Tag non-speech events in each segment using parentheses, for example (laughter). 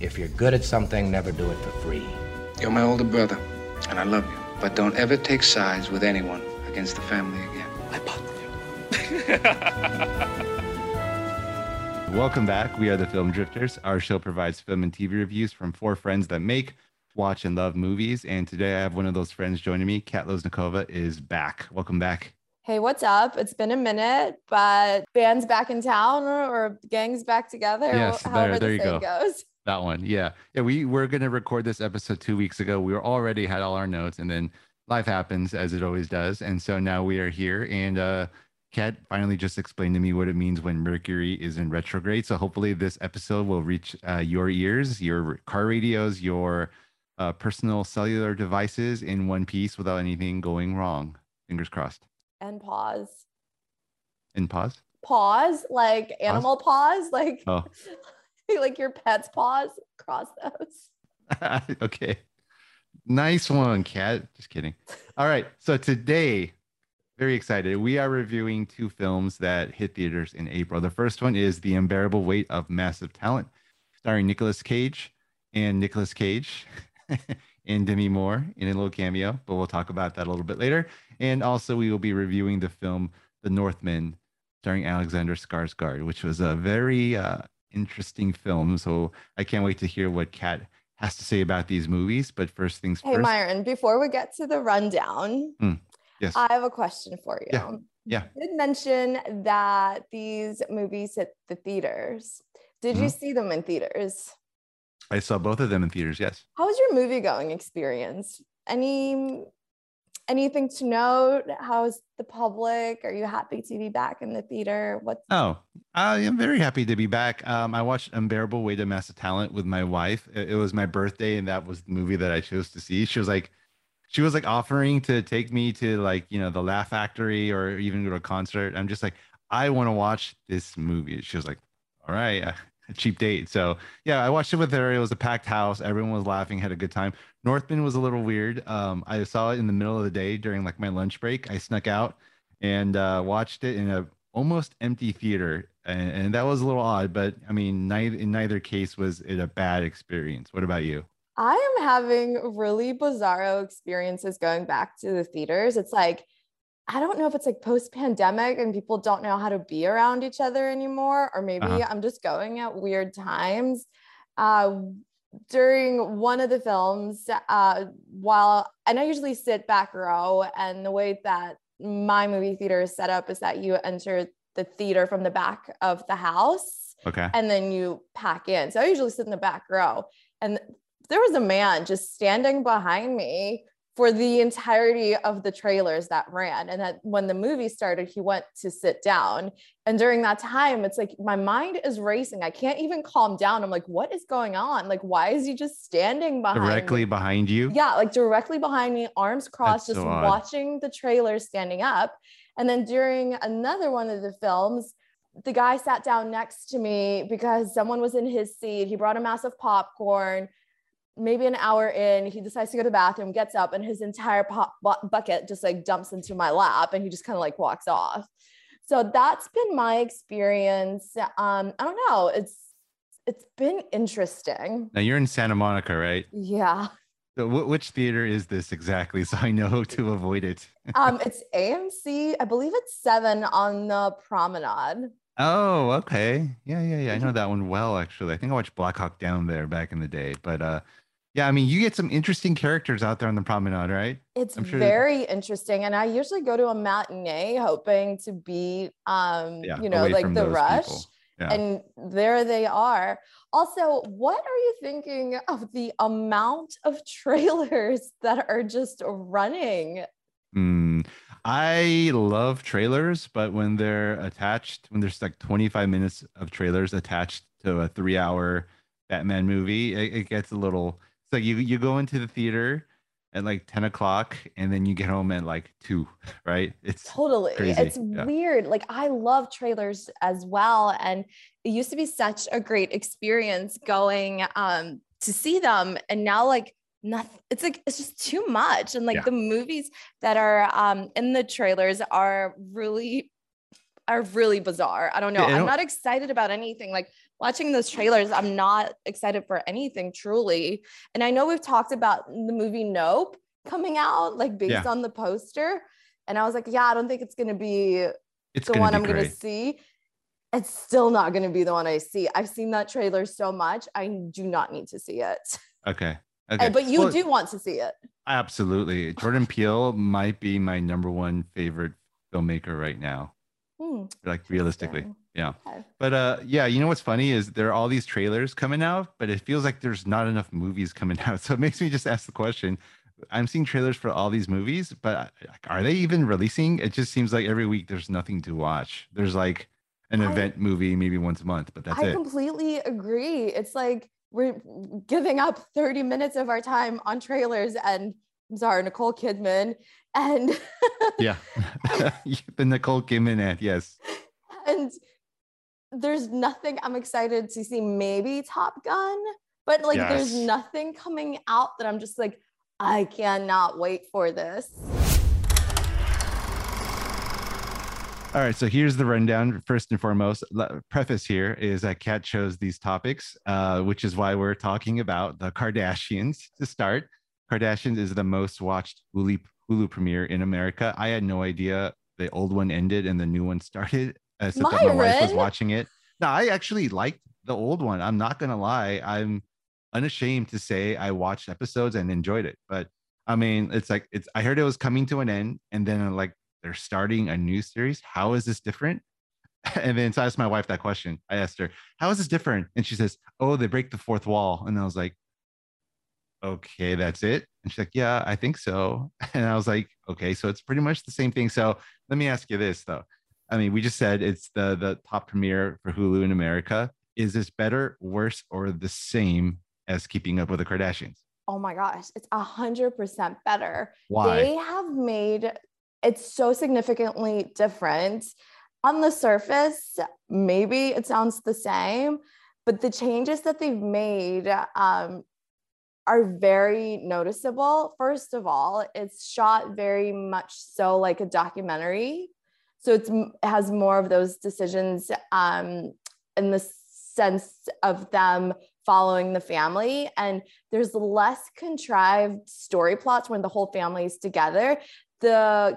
If you're good at something, never do it for free. You're my older brother, and I love you. But don't ever take sides with anyone against the family again. I bought you. Welcome back. We are the Film Drifters. Our show provides film and TV reviews from four friends that make, watch, and love movies. And today I have one of those friends joining me. Kat Loznikova is back. Welcome back. Hey, what's up? It's been a minute, but band's back in town or gang's back together. Yes, there, there the you go. Goes. That one. Yeah. Yeah. We were going to record this episode two weeks ago. We were already had all our notes and then life happens as it always does. And so now we are here and, uh, Kat finally just explained to me what it means when Mercury is in retrograde. So hopefully this episode will reach uh, your ears, your car radios, your uh, personal cellular devices in one piece without anything going wrong. Fingers crossed. And pause. And pause. Pause, like animal pause, pause like oh. (laughs) like your pet's paws. Cross those. (laughs) (laughs) okay. Nice one, Kat. Just kidding. All right. So today, very excited. We are reviewing two films that hit theaters in April. The first one is The Unbearable Weight of Massive Talent, starring Nicolas Cage and Nicolas Cage and Demi Moore in a little cameo, but we'll talk about that a little bit later. And also, we will be reviewing the film The Northman, starring Alexander Skarsgård, which was a very uh, interesting film. So I can't wait to hear what Kat has to say about these movies. But first things hey, first. Hey, Myron, before we get to the rundown, mm, yes. I have a question for you. Yeah. yeah. You did mention that these movies hit the theaters. Did mm-hmm. you see them in theaters? I saw both of them in theaters, yes. How was your movie going experience? Any anything to note? How's the public? Are you happy to be back in the theater? What? Oh, I am very happy to be back. Um, I watched Unbearable Weight of Massive Talent with my wife. It, it, was my birthday, and that was the movie that I chose to see. She was like, she was like offering to take me to like you know the Laugh Factory or even go to a concert. I'm just like, I want to watch this movie. She was like, all right. A cheap date. So yeah, I watched it with her. It was a packed house. Everyone was laughing, had a good time. Northman was a little weird. Um, I saw it in the middle of the day during like my lunch break. I snuck out and uh, watched it in a almost empty theater, and, and that was a little odd. But I mean, neither in neither case was it a bad experience. What about you? I am having really bizarro experiences going back to the theaters. It's like I don't know if it's like post pandemic and people don't know how to be around each other anymore, or maybe uh-huh. I'm just going at weird times. Uh, during one of the films, uh, while and I usually sit back row, and the way that my movie theater is set up is that you enter the theater from the back of the house. Okay. And then you pack in. So I usually sit in the back row. And there was a man just standing behind me for the entirety of the trailers that ran. And that when the movie started, he went to sit down. And during that time, it's like my mind is racing. I can't even calm down. I'm like, what is going on? Like, why is he just standing behind directly me? behind you? Yeah, like directly behind me, arms crossed, That's just so watching the trailers standing up. And then during another one of the films, the guy sat down next to me because someone was in his seat. He brought a massive popcorn maybe an hour in, he decides to go to the bathroom, gets up, and his entire pop bucket just like dumps into my lap, and he just kind of like walks off. So that's been my experience. Um, I don't know. It's it's been interesting. Now you're in Santa Monica, right? Yeah. So w- which theater is this exactly, (laughs) so I know to avoid it? um, it's AMC. I believe it's seven on the Promenade. Oh, okay. Yeah, yeah, yeah. I know that one well, actually. I think I watched Black Hawk Down there back in the day. But uh, yeah, I mean, you get some interesting characters out there on the promenade, right? It's sure very that... interesting. And I usually go to a matinee hoping to be, um, yeah, you know, like the rush. Yeah. And there they are. Also, what are you thinking of the amount of trailers (laughs) that are just running? Mm, I love trailers, but when they're attached, when there's like 25 minutes of trailers attached to a three hour Batman movie, it, it gets a little so you you go into the theater at like 10 o'clock and then you get home at like 2 (laughs) right it's totally crazy. it's yeah. weird like i love trailers as well and it used to be such a great experience going um to see them and now like nothing it's like it's just too much and like yeah. the movies that are um in the trailers are really are really bizarre i don't know yeah, i'm not excited about anything like watching those trailers, I'm not excited for anything truly. And I know we've talked about the movie Nope coming out, like based yeah. on the poster. And I was like, yeah, I don't think it's gonna be it's the one I'm gonna see. It's still not gonna be the one I see. I've seen that trailer so much. I do not need to see it. Okay. Okay. But you well, do want to see it. Absolutely. Jordan Peele might be my number one favorite filmmaker right now. Hmm. Like realistically. Yeah. Okay. But uh yeah, you know what's funny is there are all these trailers coming out, but it feels like there's not enough movies coming (laughs) out. So it makes me just ask the question. I'm seeing trailers for all these movies, but are they even releasing? It just seems like every week there's nothing to watch. There's like an I, event movie maybe once a month, but that's I it. I completely agree. It's like we're giving up 30 minutes of our time on trailers and I'm sorry, Nicole Kidman and (laughs) yeah, (laughs) the Nicole Kidman ad, yes. And there's nothing I'm excited to see. Maybe Top Gun, but like yes. there's nothing coming out that I'm just like, I cannot wait for this. All right, so here's the rundown. First and foremost, preface here is that Kat chose these topics, uh, which is why we're talking about the Kardashians to start. Kardashians is the most watched Hulu, Hulu premiere in America. I had no idea the old one ended and the new one started uh, so my wife was watching it. No, I actually liked the old one. I'm not gonna lie. I'm unashamed to say I watched episodes and enjoyed it. But I mean, it's like it's. I heard it was coming to an end, and then like they're starting a new series. How is this different? (laughs) And then so I asked my wife that question. I asked her, "How is this different?" And she says, "Oh, they break the fourth wall." And I was like, "Okay, that's it." And she's like, "Yeah, I think so." (laughs) And I was like, "Okay, so it's pretty much the same thing." So let me ask you this though I mean, we just said it's the the top premiere for Hulu in America. Is this better, worse, or the same as Keeping Up with the Kardashians? Oh my gosh, it's a hundred percent better. Why? They have made it so significantly different. On the surface, maybe it sounds the same, but the changes that they've made um, are very noticeable. First of all, it's shot very much so like a documentary so it's it has more of those decisions um, in the sense of them following the family and there's less contrived story plots when the whole family is together the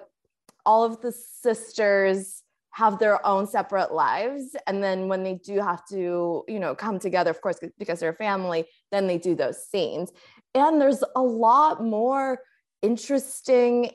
all of the sisters have their own separate lives. And then when they do have to you know come together of course because they're a family then they do those scenes. And there's a lot more interesting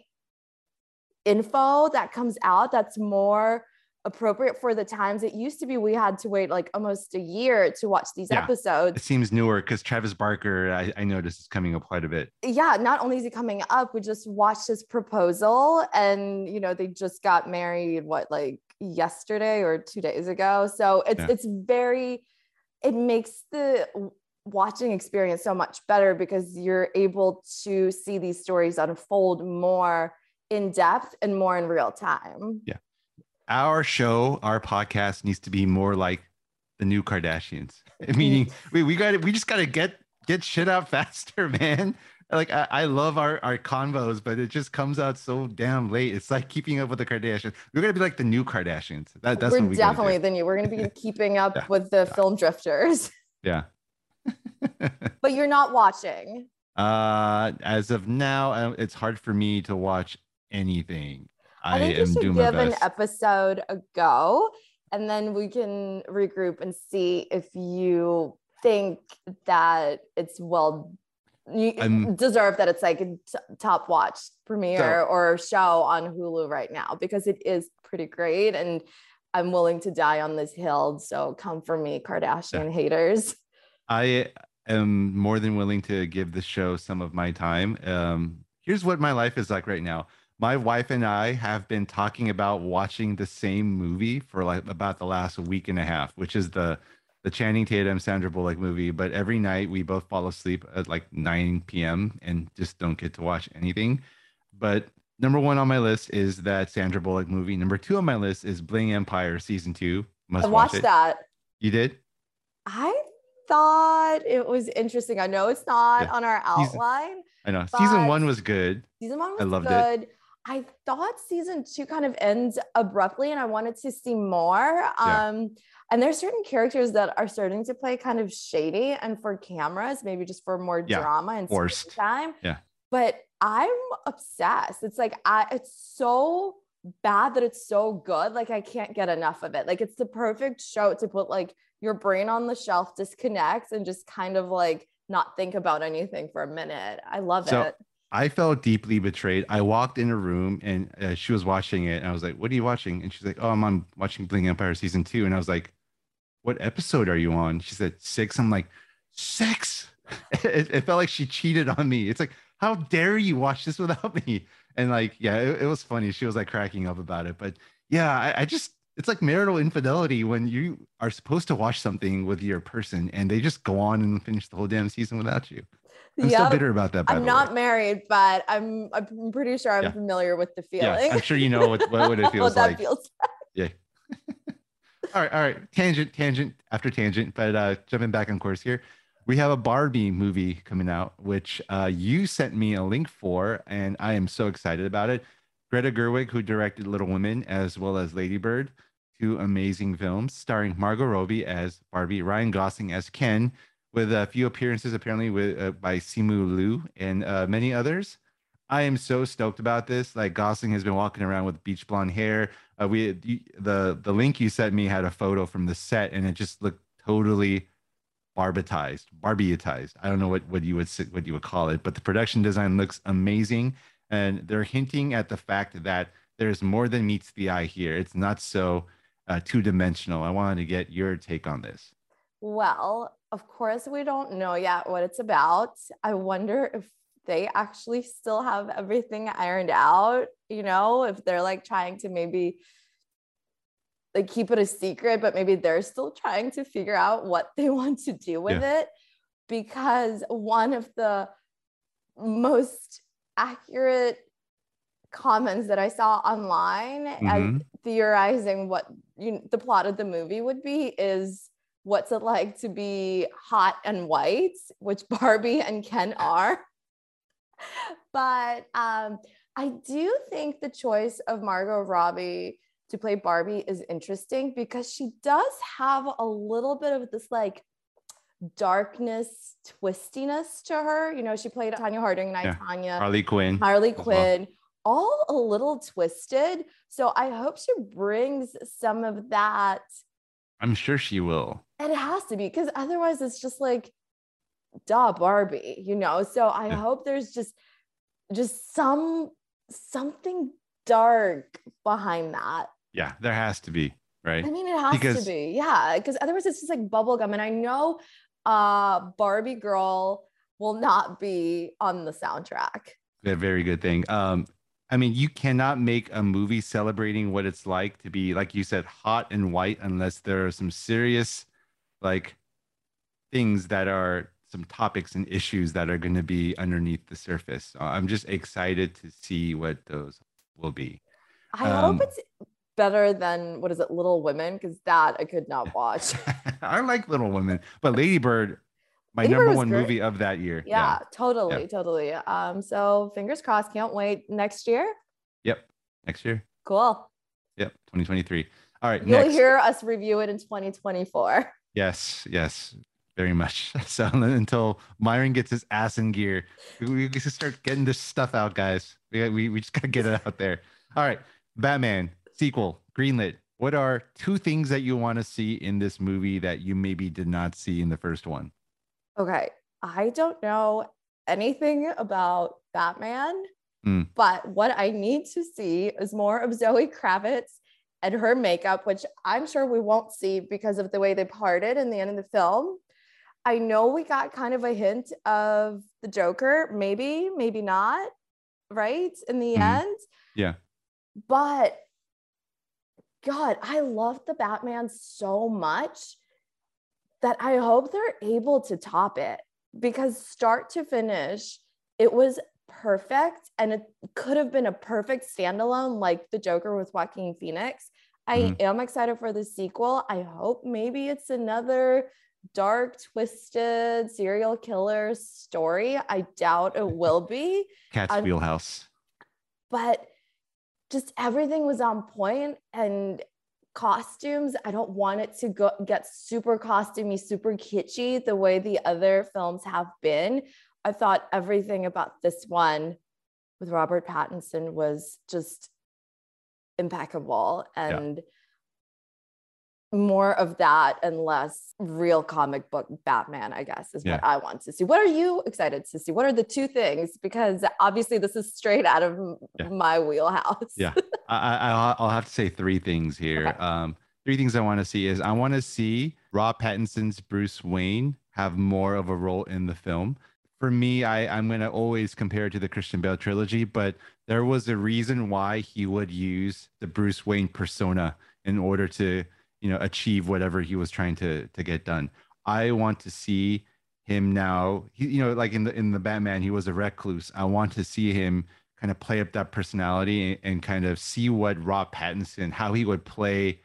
info that comes out that's more appropriate for the times it used to be we had to wait like almost a year to watch these yeah, episodes it seems newer because travis barker I, I noticed is coming up quite a bit yeah not only is he coming up we just watched his proposal and you know they just got married what like yesterday or two days ago so it's yeah. it's very it makes the watching experience so much better because you're able to see these stories unfold more in depth and more in real time. Yeah. Our show, our podcast needs to be more like the new Kardashians. (laughs) Meaning we, we got we just gotta get get shit out (laughs) faster, man. Like I, I love our, our convos, but it just comes out so damn late. It's like keeping up with the Kardashians. We're gonna be like the new Kardashians. That, that's we're we definitely the new. We're gonna be (laughs) keeping up yeah. with the yeah. film drifters. Yeah. but you're not watching. Uh, as of now, uh, it's hard for me to watch anything. I, I you should give an episode a go, and then we can regroup and see if you think that it's well you I'm, deserve that it's like a t- top watch premiere so, or show on Hulu right now because it is pretty great and I'm willing to die on this hill. So come for me, Kardashian yeah. haters. (laughs) I am more than willing to give the show some of my time. Um, here's what my life is like right now my wife and I have been talking about watching the same movie for like about the last week and a half, which is the the Channing Tatum Sandra Bullock movie. But every night we both fall asleep at like 9 p.m. and just don't get to watch anything. But number one on my list is that Sandra Bullock movie. Number two on my list is Bling Empire season two. Must I watched that. You did? I thought it was interesting. I know it's not yeah. on our outline. Season, I know season one was good. Season one was I loved good. It I thought season two kind of ends abruptly and I wanted to see more. Yeah. Um, and there's certain characters that are starting to play kind of shady and for cameras, maybe just for more yeah. drama and forced time. Yeah. But I'm obsessed. It's like I it's so bad that it's so good. Like I can't get enough of it. Like it's the perfect show to put like your brain on the shelf, disconnect, and just kind of like not think about anything for a minute. I love so, it. I felt deeply betrayed. I walked in a room and uh, she was watching it. And I was like, What are you watching? And she's like, Oh, I'm on watching Bling Empire season two. And I was like, What episode are you on? She said, Six. I'm like, Six. (laughs) it, it, felt like she cheated on me. It's like, How dare you watch this without me? And like, yeah, it, it was funny. She was like cracking up about it. But yeah, I, I just, it's like marital infidelity when you are supposed to watch something with your person and they just go on and finish the whole damn season without you. I'm yep. still bitter about that. I'm not way. married, but I'm I'm pretty sure I'm yeah. familiar with the feeling. Yeah, I'm sure you know what what, it (laughs) feels like. Feels yeah. (laughs) all right, all right. Tangent, tangent after tangent, but uh jumping back on course here. We have a Barbie movie coming out, which uh, you sent me a link for, and I am so excited about it. Greta Gerwig, who directed Little Women as well as Lady Bird, two amazing films starring Margot Robbie as Barbie, Ryan Gosling as Ken, with a few appearances apparently with uh, by Simu Liu and uh, many others. I am so stoked about this. Like Gosling has been walking around with beach blonde hair. Uh, we the the link you sent me had a photo from the set, and it just looked totally barbitized, Barbieitized. I don't know what what you would what you would call it, but the production design looks amazing, and they're hinting at the fact that there's more than meets the eye here. It's not so uh, two dimensional. I wanted to get your take on this. Well, of course, we don't know yet what it's about. I wonder if they actually still have everything ironed out, you know, if they're like trying to maybe like keep it a secret, but maybe they're still trying to figure out what they (laughs) want to do with yeah. it. Because one of the most accurate comments that I saw online mm-hmm. as theorizing what you, the plot of the movie would be is what's it like to be hot and white, which (laughs) Barbie and Ken are. but um, I do think the choice of Margot Robbie to play Barbie is interesting because she does have a little bit of this like darkness, twistiness to her. You know, she played Tonya Harding and yeah. I, Tonya. Harley Quinn. Harley Quinn. Well. All a little twisted. So I hope she brings some of that I'm sure she will. And it has to be because otherwise it's just like, duh, Barbie, you know? So I hope there's just just some something dark behind that. Yeah, there has to be, right? I mean, it has because... to be. Yeah, because otherwise it's just like bubblegum. And I know uh Barbie girl will not be on the soundtrack. A very good thing. Um, I mean, you cannot make a movie celebrating what it's like to be, like you said, hot and white unless there are some serious, like, things that are some topics and issues that are going to be underneath the surface. Uh, I'm just excited to see what those will be. I um, hope it's better than what is it, Little Women? Because that I could not watch. (laughs) I like Little Women, but Lady Bird my Lady number one great. movie of that year. Yeah, yeah. totally, yeah. totally. Um, so fingers crossed. Can't wait next year. Yep, next year. Cool. Yep, 2023. All right. You'll next. hear us review it in 2024. Yes, yes, very much. (laughs) So until Myron gets his ass in gear, we, we just start getting this stuff out, guys. We, we, we just gotta get it out there. All right, Batman sequel, greenlit. What are two things that you want to see in this movie that you maybe did not see in the first one? Okay. I don't know anything about Batman, mm. but what I need to see is more of Zoe Kravitz and her makeup, which I'm sure we won't see because of the way they parted in the end of the film. I know we got kind of a hint of the Joker, maybe, maybe not, right? In the mm. end. Yeah. But God, I love the Batman so much that I hope they're able to top it because start to finish, it was perfect and it could have been a perfect standalone like the Joker with Joaquin Phoenix. I mm-hmm. am excited for the sequel. I hope maybe it's another dark, twisted serial killer story. I doubt it will be. Kat's um, wheelhouse. But just everything was on point and costumes i don't want it to go get super costumey super kitschy the way the other films have been i thought everything about this one with robert pattinson was just impeccable and yeah more of that and less real comic book Batman, I guess, is yeah. what I want to see. What are you excited to see? What are the two things? Because obviously, this is straight out of yeah. my wheelhouse. yeah, (laughs) I, I, will have to say three things here. Okay. Um, three things I want to see is I want to see Rob Pattinson's Bruce Wayne have more of a role in the film. For me, I, I'm going to always compare it to the Christian Bale trilogy, but there was a reason why he would use the Bruce Wayne persona in order to you know achieve whatever he was trying to to get done. I want to see him now he, you know like in the in the batman he was a recluse. I want to see him kind of play up that personality and, and kind of see what rob pattinson how he would play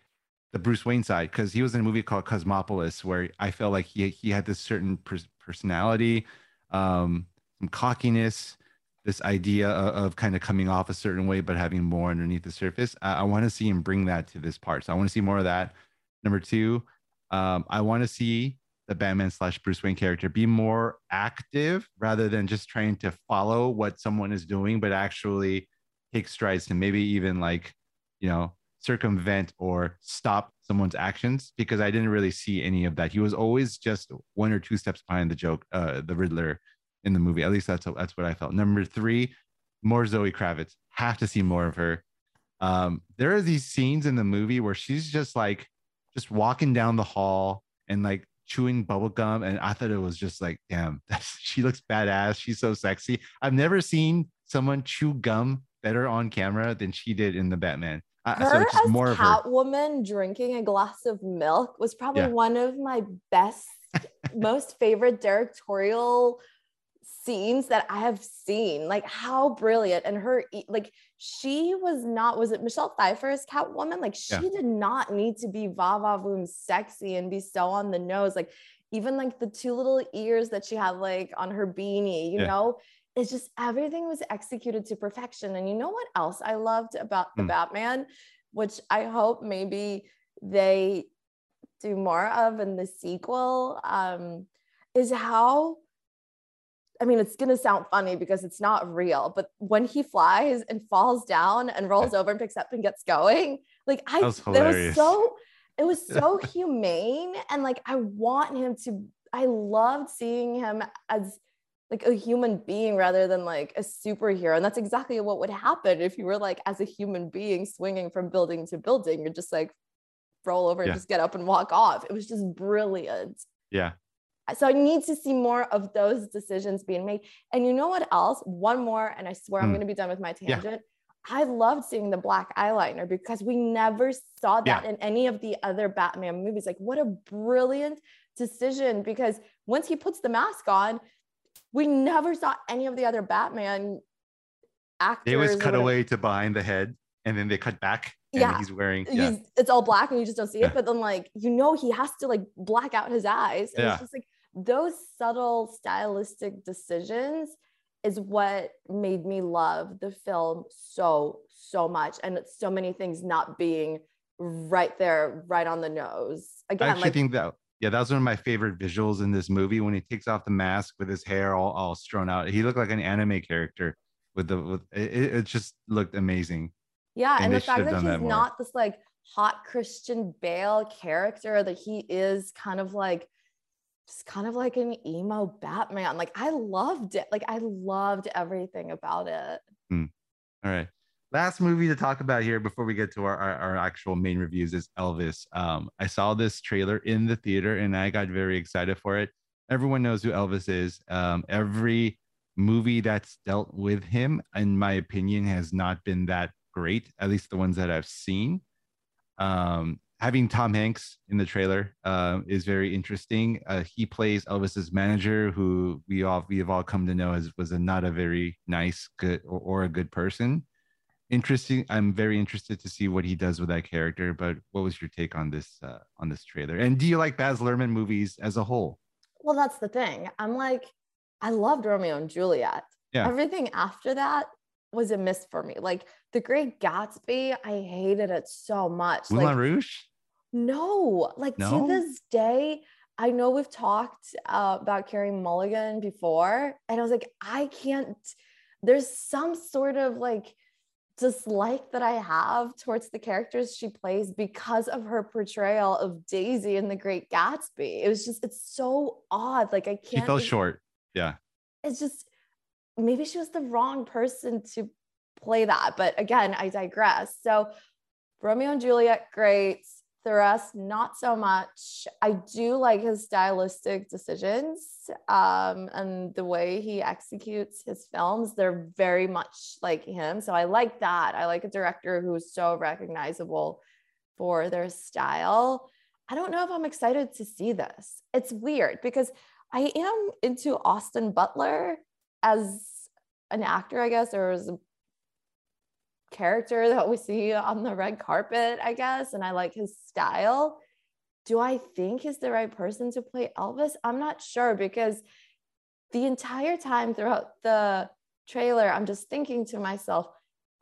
the bruce wayne side because he was in a movie called cosmopolis where i felt like he he had this certain per- personality um some cockiness this idea of, of, kind of coming off a certain way but having more underneath the surface. I, I want to see him bring that to this part. So i want to see more of that. Number two um, i want to see the batman slash bruce wayne character be more active rather than just trying to follow what someone is doing but actually take strides to maybe even like you know circumvent or stop someone's actions because i didn't really see any of that he was always just one or two steps behind the joke uh, the riddler in the movie. At least that's that's what I felt. Number three, more Zoe Kravitz. Have to see more of her. Um, there are these scenes in the movie where she's just like just walking down the hall and like chewing bubble gum, and I thought it was just like, damn, (laughs) she looks badass. She's so sexy. I've never seen someone chew gum better on camera than she did in the Batman. Her so as more Catwoman drinking a glass of milk was probably yeah. one of my best, most favorite directorial scenes that I have seen. Like how brilliant and her like she was not was it Michelle Pfeiffer's Catwoman? Like she yeah. did not need to be va va voom sexy and be so on the nose. Like even like the two little ears that she had like on her beanie, you yeah. know, it's just everything was executed to perfection. And you know what else I loved about the mm. Batman, which I hope maybe they do more of in the sequel, um, is how I mean, it's gonna sound funny because it's not real, but when he flies and falls down and rolls (laughs) over and picks up and gets going, like I that was, was so it was (laughs) so humane and like I want him to I loved seeing him as like a human being rather than like a superhero. And that's exactly what would happen if you were like as a human being swinging from building to building. You're just like roll over yeah. and just get up and walk off. It was just brilliant. Yeah so I need to see more of those decisions being made. And you know what else? One more, and I swear mm. I'm hmm. going to be done with my tangent. Yeah. I loved seeing the black eyeliner because we never saw that yeah. in any of the other Batman movies. Like, what a brilliant decision! Because once he puts the mask on, we never saw any of the other Batman actors. They was cut away to behind the head, and then they cut back. yeah, he's wearing. Yeah. He's, it's all black, and you just don't see it. But then, like, you know, he has to like black out his eyes. And yeah. It's just like those subtle stylistic decisions is what made me love the film so so much and it's so many things not being right there right on the nose again i actually like, think that yeah that was one of my favorite visuals in this movie when he takes off the mask with his hair all, all strewn out he looked like an anime character with the with it, it just looked amazing yeah and, and the fact that he's not this like hot christian bale character that he is kind of like just kind of like an emo Batman. Like I loved it. Like I loved everything about it. Hmm. All right. Last movie to talk about here before we get to our, our, our, actual main reviews is Elvis. Um, I saw this trailer in the theater and I got very excited for it. Everyone knows who Elvis is. Um, every movie that's dealt with him, in my opinion, has not been that great, at least the ones that I've seen. Um, having Tom Hanks in the trailer uh, is very interesting. Uh, he plays Elvis's manager, who we all we have all come to know as was a not a very nice, good or, or, a good person. Interesting. I'm very interested to see what he does with that character. But what was your take on this uh, on this trailer? And do you like Baz Luhrmann movies as a whole? Well, that's the thing. I'm like, I loved Romeo and Juliet. Yeah. Everything after that was a miss for me. Like The Great Gatsby, I hated it so much. Moulin like, Rouge? No, like no? to this day, I know we've talked uh, about Carey Mulligan before, and I was like, I can't. There's some sort of like dislike that I have towards the characters she plays because of her portrayal of Daisy in The Great Gatsby. It was just, it's so odd. Like I can't. She fell short. Yeah. It's just maybe she was the wrong person to play that. But again, I digress. So Romeo and Juliet, great. The rest, not so much. I do like his stylistic decisions um, and the way he executes his films. They're very much like him. So I like that. I like a director who's so recognizable for their style. I don't know if I'm excited to see this. It's weird because I am into Austin Butler as an actor, I guess, or as a character (laughs) that we see on the red carpet, I guess, and I like his style. Do I think he's the right person to play Elvis? I'm not sure because the entire time throughout the trailer, I'm just thinking to myself,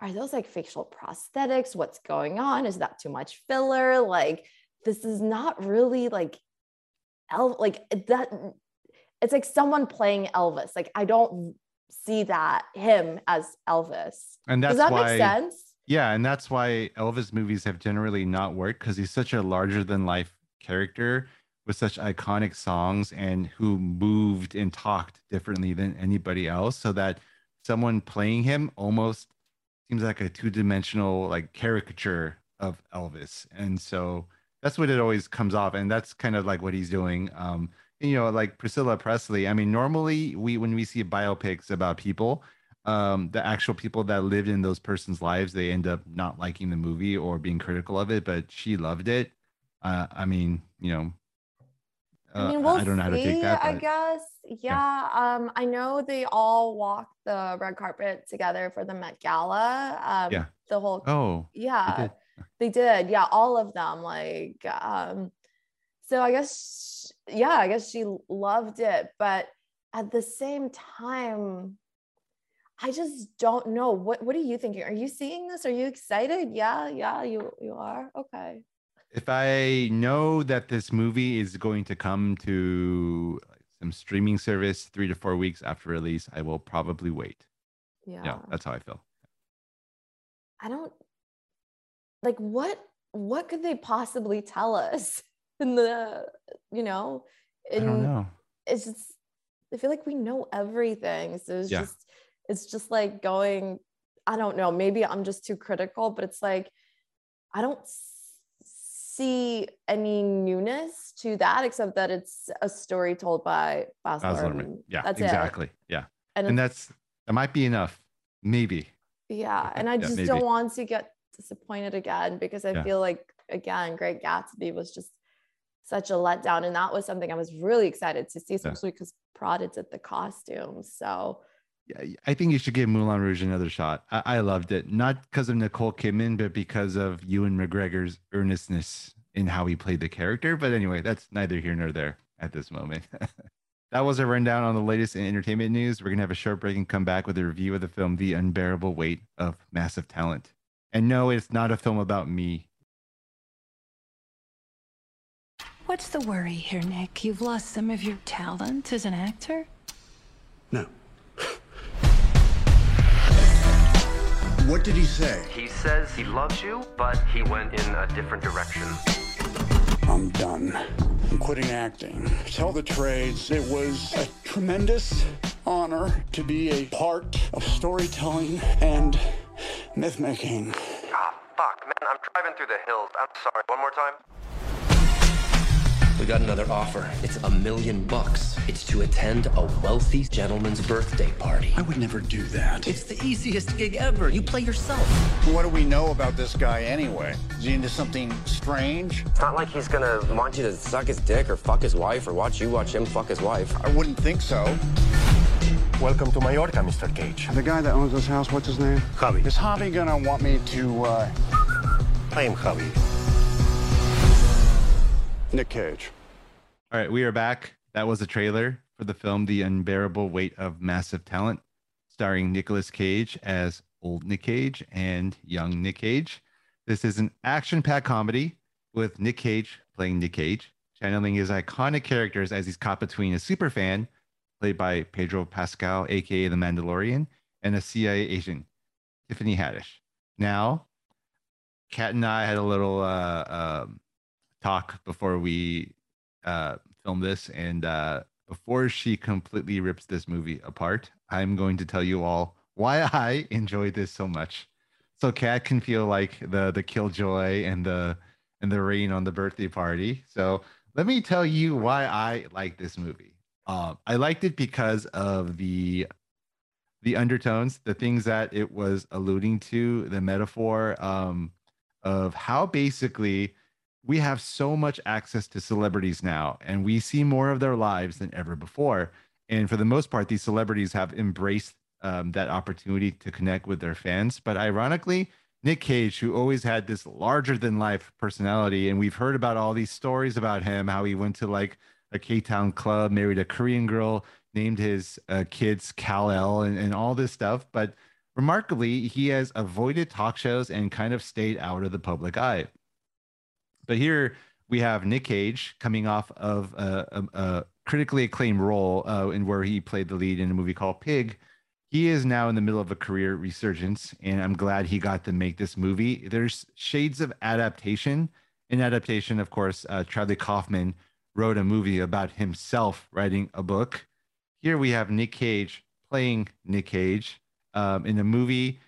are those like facial prosthetics? What's going on? Is that too much filler? Like, this is not really like Elvis, like that. It's like someone playing Elvis. Like, I don't see that him as Elvis. And that's Does that why, make sense? Yeah, and that's why Elvis movies have generally not worked because he's such a larger than life character with such iconic songs and who moved and talked differently than anybody else so that someone playing him almost seems like a two-dimensional like caricature of Elvis. And so that's what it always comes off and that's kind of like what he's doing um you know, like Priscilla Presley. I mean, normally we when we see biopics about people, um, the actual people that lived in those persons' lives, they end up not liking the movie or being critical of it. But she loved it. Uh, I mean, you know, uh, I mean, we'll I don't know how to take that. But, I guess, yeah, yeah. Um, I know they all walked the red carpet together for the Met Gala. Um, yeah. The whole. Oh. Yeah. They did. they did. Yeah, all of them. Like, um, so I guess, yeah, I guess she loved it. But at the same time, I just don't know. What what are you thinking? Are you seeing this? Are you excited? Yeah, yeah, you you are. Okay. If I know that this movie is going to come to some streaming service three to four weeks after release, I will probably wait. Yeah. Yeah, that's how I feel. I don't like what what could they possibly tell us? In the you know in, I don't know. it's just I feel like we know everything. So it's yeah. just it's just like going, I don't know, maybe I'm just too critical, but it's like I don't see any newness to that except that it's a story told by Baz, Baz Luhrmann. Yeah, that's exactly. It. Yeah. And, and that's that might be enough. Maybe. Yeah. And I just yeah, don't want to get disappointed again because I yeah. feel like again, Great Gatsby was just such a letdown. And that was something I was really excited to see, especially yeah. because Prada did the costumes. So yeah, I think you should give Moulin Rouge another shot. I, I loved it, not because of Nicole Kidman, but because of Ewan McGregor's earnestness in how he played the character. But anyway, that's neither here nor there at this moment. (laughs) that was a rundown on the latest in entertainment news. We're going to have a short break and come back with a review of the film, The Unbearable Weight of Massive Talent. And no, it's not a film about me. What's the worry here, Nick? You've lost some of your talent as an actor? No. (laughs) what did he say? He says he loves you, but he went in a different direction. I'm done. I'm quitting acting. Tell the trades, it was a tremendous honor to be a part of storytelling and myth making. Ah, fuck, man, I'm driving through the hills. I'm sorry. One more time. We got another offer. It's a million bucks. It's to attend a wealthy gentleman's birthday party. I would never do that. It's the easiest gig ever. You play yourself. What do we know about this guy anyway? Is he into something strange? It's not like he's gonna want you to suck his dick or fuck his wife or watch you watch him fuck his wife. I wouldn't think so. Welcome to Mallorca, Mr. Cage. The guy that owns this house, what's his name? Javi. Is Javi gonna want me to, uh... I am Javi. Nick Cage. All right, we are back. That was a trailer for the film The Unbearable Weight of Massive Talent, starring Nicolas Cage as old Nick Cage and young Nick Cage. This is an action packed comedy with Nick Cage playing Nick Cage, channeling his iconic characters as he's caught between a super fan, played by Pedro Pascal, aka the Mandalorian, and a CIA agent, Tiffany Haddish. Now, Kat and I had a little uh, um, talk before we uh, filmed this, and uh, before she completely rips this movie apart, I'm going to tell you all why I (laughs) enjoyed this so much. So Kat can feel like the the killjoy and the and the rain on the birthday party. So let me tell you why I like this movie. Um, I liked it because of the the undertones, the things that it was alluding to, the metaphor um, of how basically we have so much access to celebrities now, and we see more of their lives than ever before. And for the most part, these celebrities have embraced um, that opportunity to connect with their fans. But ironically, Nick Cage, who always had this larger than life personality, and we've heard about all these stories about him, how he went to like a K Town club, married a Korean girl, named his uh, kids Kal El, and, and all this stuff. But remarkably, he has avoided talk shows and kind of stayed out of the public eye. But here we have Nick Cage coming off of a, a, a critically acclaimed role uh, in where he played the lead in a movie called Pig he is now in the middle of a career resurgence, and I'm glad he got to make this movie. There's shades of adaptation. In adaptation, of course, uh, Charlie Kaufman wrote a movie about himself writing a book. Here we have Nick Cage playing Nick Cage um, in a movie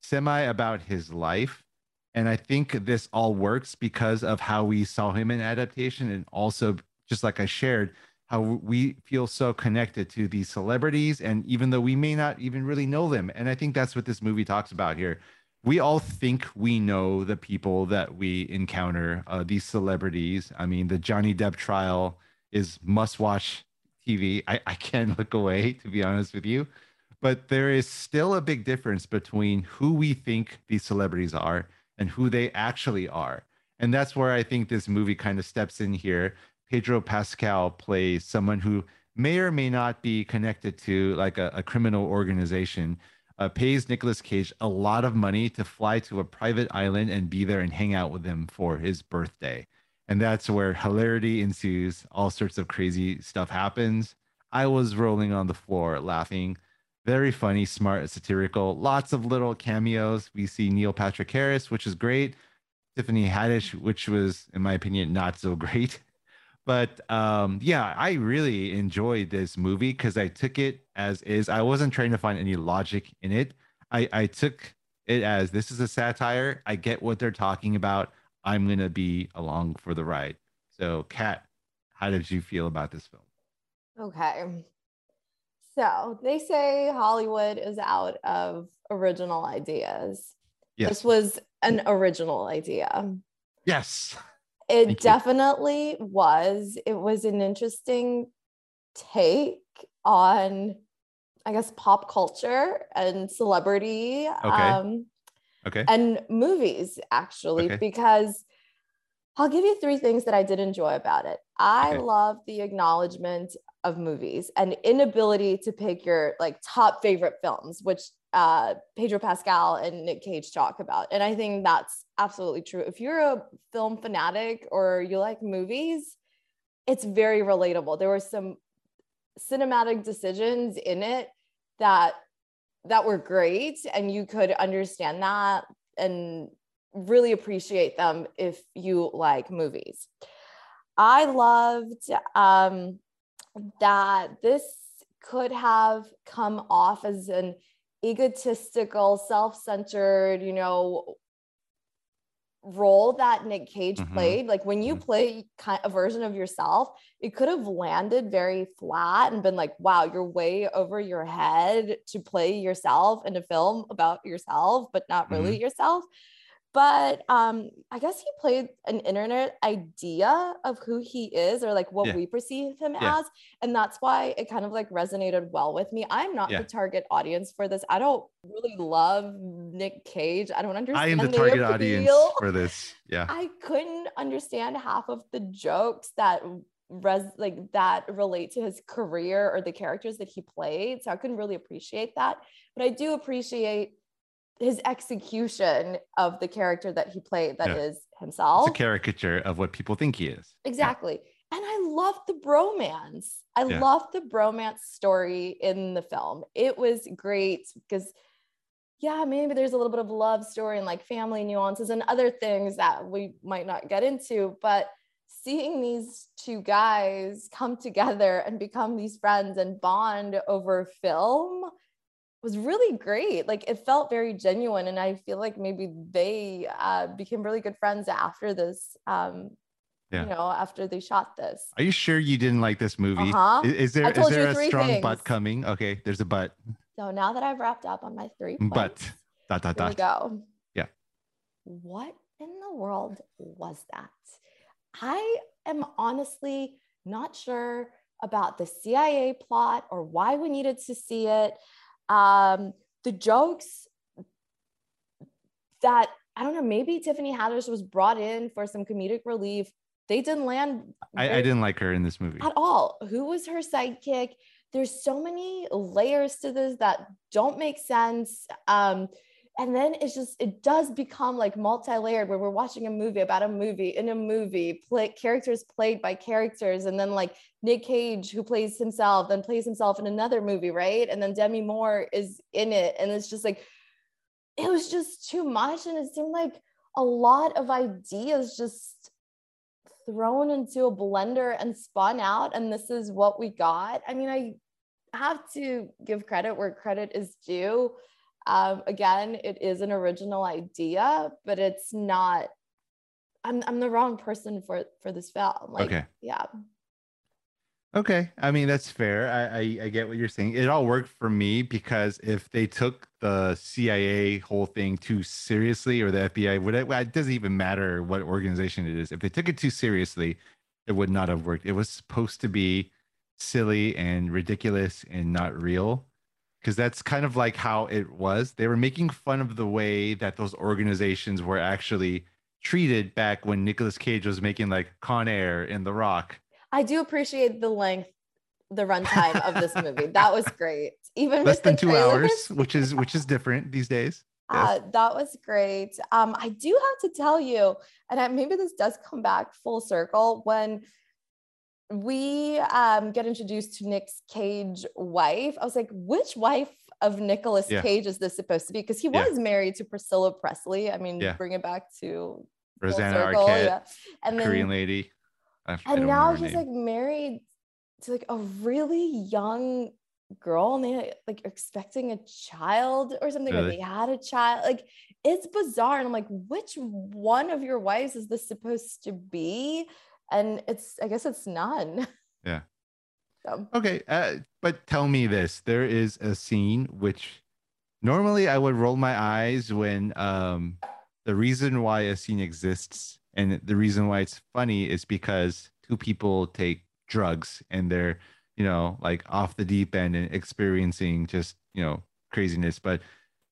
semi about his life. And I think this all works because of how we saw him in adaptation, and also, just like I shared, how we feel so connected to these celebrities and even though we may not even really know them. And i think that's what this movie talks about here. We all think we know the people that we encounter uh, these celebrities. I mean the johnny depp trial is must watch tv I, I can't (laughs) look away to be honest with you. But there is still a big difference between who we think these celebrities are and who they actually are and that's where i think this movie kind of steps in here Pedro Pascal plays someone who may or may not be connected to like a, a criminal organization, uh, pays Nicolas Cage a lot of money to fly to a private island and be there and hang out with him for his birthday. And that's where hilarity ensues. All sorts of crazy stuff happens. I was rolling on the floor laughing. Very funny, smart, satirical. Lots of little cameos. We see Neil Patrick Harris, which is great. Tiffany Haddish, which was, in my opinion, not so (laughs) great. But um, yeah, I really enjoyed this movie because I took it as is. I wasn't trying to find any logic in it. I, I took it as this is a satire. I get what they're talking about. I'm gonna be along for the ride. So, Kat, how did you feel about this film? Okay. So they say Hollywood is out of original ideas. Yes. This was an original idea. Yes. It Thank definitely you. was. It was an interesting take on, I guess, pop culture and celebrity. Okay. Um, okay. And movies, actually, okay. because I'll give you three things that I did enjoy about it. I okay. love the acknowledgement of movies and inability to pick your like top favorite films, which uh, Pedro Pascal and Nick Cage talk about. And I think that's absolutely true. If you're a film fanatic or you like movies, it's very relatable. There were some cinematic decisions in it that that were great and you could understand that and really appreciate them if you like movies. I loved um, that this could have come off as an egotistical, self-centered, you know, role that Nick Cage mm-hmm. played. Like when you mm-hmm. play a version of yourself, it could have landed very flat and been like, wow, you're way over your head to play yourself in a film about yourself, but not really mm-hmm. yourself but um i guess he played an internet idea of who he is or like what yeah. we perceive him yeah. as and that's why it kind of like resonated well with me i'm not yeah. the target audience for this i don't really love nick cage i don't understand i am the, target appeal. audience for this yeah i couldn't understand half of the jokes that res like that relate to his career or the characters that he played so i couldn't really appreciate that but i do appreciate his execution of the character that he played that yeah. is himself. It's a caricature of what people think he is. Exactly. Yeah. And I love the bromance. I yeah. love the bromance story in the film. It was great because yeah, maybe there's a little bit of love story and like family nuances and other things that we might not get into, but seeing these two guys come together and become these friends and bond over film was really great. Like it felt very genuine, and I feel like maybe they uh, became really good friends after this. Um, yeah. You know, after they shot this. Are you sure you didn't like this movie? Uh-huh. Is, is there is there a strong things. butt coming? Okay, there's a butt. So now that I've wrapped up on my three points, but dot dot dot. go. Yeah. What in the world was that? I am honestly not sure about the CIA plot or why we needed to see it. Um, the jokes that I don't know, maybe Tiffany Haddish was brought in for some comedic relief. They didn't land. I, I didn't like her in this movie at all. Who was her sidekick? There's so many layers to this that don't make sense. Um, and then it's just it does become like multi-layered where we're watching a movie about a movie in a movie play characters played by characters and then like nick cage who plays himself then plays himself in another movie right? And then demi moore is in it and it's just like it was just too much and it seemed like a lot of ideas just thrown into a blender and spun out and this is what we got. I mean i have to give credit where credit is due um, again, it is an original idea, but it's not. I'm I'm the wrong person for for this film. Like, okay. Yeah. Okay, I mean that's fair. I, I, I get what you're saying. It all worked for me because if they took the CIA whole thing too seriously, or the FBI, would it, it doesn't even matter what organization it is. If they took it too seriously, it would not have worked. It was supposed to be silly and ridiculous and not real because that's kind of like how it was. They were making fun of the way that those organizations were actually treated back when Nicolas Cage was making like Con Air in The Rock. I do appreciate the length, the runtime of this movie. That was great. Even less than two trailers. hours, which is which is different these days. Uh, that was great. Um, I do have to tell you, and I, maybe this does come back full circle when we um, get introduced to Nick's Cage wife. I was like, which wife of Nicolas yeah. Cage is this supposed to be? Because he was married to Priscilla Presley. I mean, yeah. bring it back to Rosanna Arquette, yeah. and then, Korean lady. I, and I now he's name. like married to like a really young girl and they like expecting a child or something really? or they had a child like it's bizarre and i'm like which one of your wives is this supposed to be and it's i guess it's none. Yeah. (laughs) So. okay uh, but tell me this. There is a scene which normally i would roll my eyes when um the reason why a scene exists and the reason why it's funny is because two people take drugs and they're you know like off the deep end and experiencing just you know craziness. But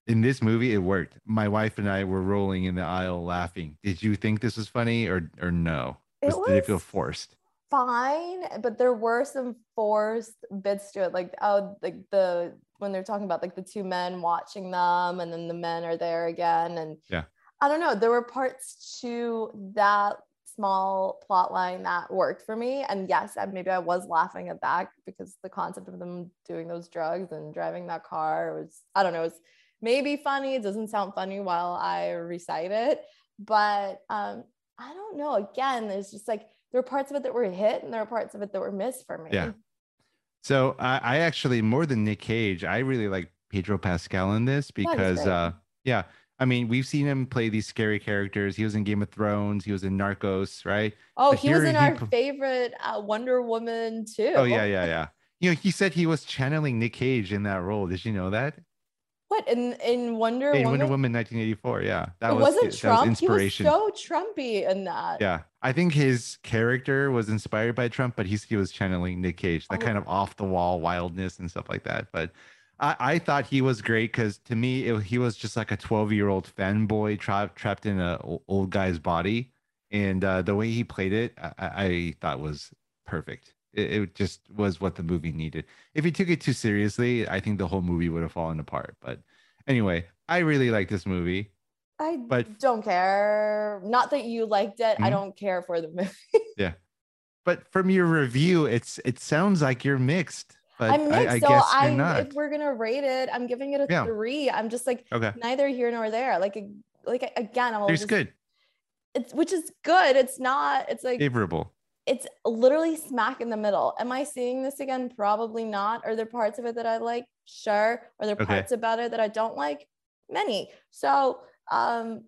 in this movie it worked. My wife and i were rolling in the aisle laughing. Did you think this was funny or or no it was, did it feel forced? Fine, but there were some forced bits to it, like oh, like the when they're talking about like the two men watching them, and then the men are there again, and yeah, I don't know. There were parts to that small plot line that worked for me, and yes, maybe I was laughing at that because the concept of them doing those drugs and driving that car was I don't know, it's maybe funny. It doesn't sound funny while I recite it, but um, I don't know. Again, there's just like there are parts of it that were hit and there are parts of it that were missed for me. Yeah. So I, I actually more than Nick Cage, I really like Pedro Pascal in this because uh yeah, I mean, we've seen him play these scary characters. He was in Game of Thrones. He was in Narcos, right? Oh, but he was in our favorite uh, Wonder Woman too. Oh yeah, yeah, yeah. You know, he said he was channeling Nick Cage in that role. Did you know that? What in in Wonder in Woman? Wonder Woman 1984. Yeah, that it was wasn't Trump. That was inspiration. He was so Trumpy in that. Yeah, I think his character was inspired by Trump, but he's he was channeling Nick Cage, that oh. kind of off the wall wildness and stuff like that. But I, I thought he was great because to me it, he was just like a 12 year old fanboy tra- trapped in a old guy's body, and uh, the way he played it, I, I thought was perfect. It, it, just was what the movie needed. If he took it too seriously, I think the whole movie would have fallen apart. But anyway, I really like this movie. I But- don't care. Not that you liked it. I Mhm. don't care for the (laughs) movie. Yeah. But from your review, it's it sounds like you're mixed. But I'm mixed, I, I so guess I not. if we're gonna rate it, I'm giving it a Yeah. three. I'm just like Okay. neither here nor there. Like like again, I'm just, good. It's which is good. It's not. It's like Favorable. It's literally smack in the middle. Am I seeing this again? Probably not. Are there parts of it that I like? Sure. Are there Okay. parts about it that I don't like? Many. So, um,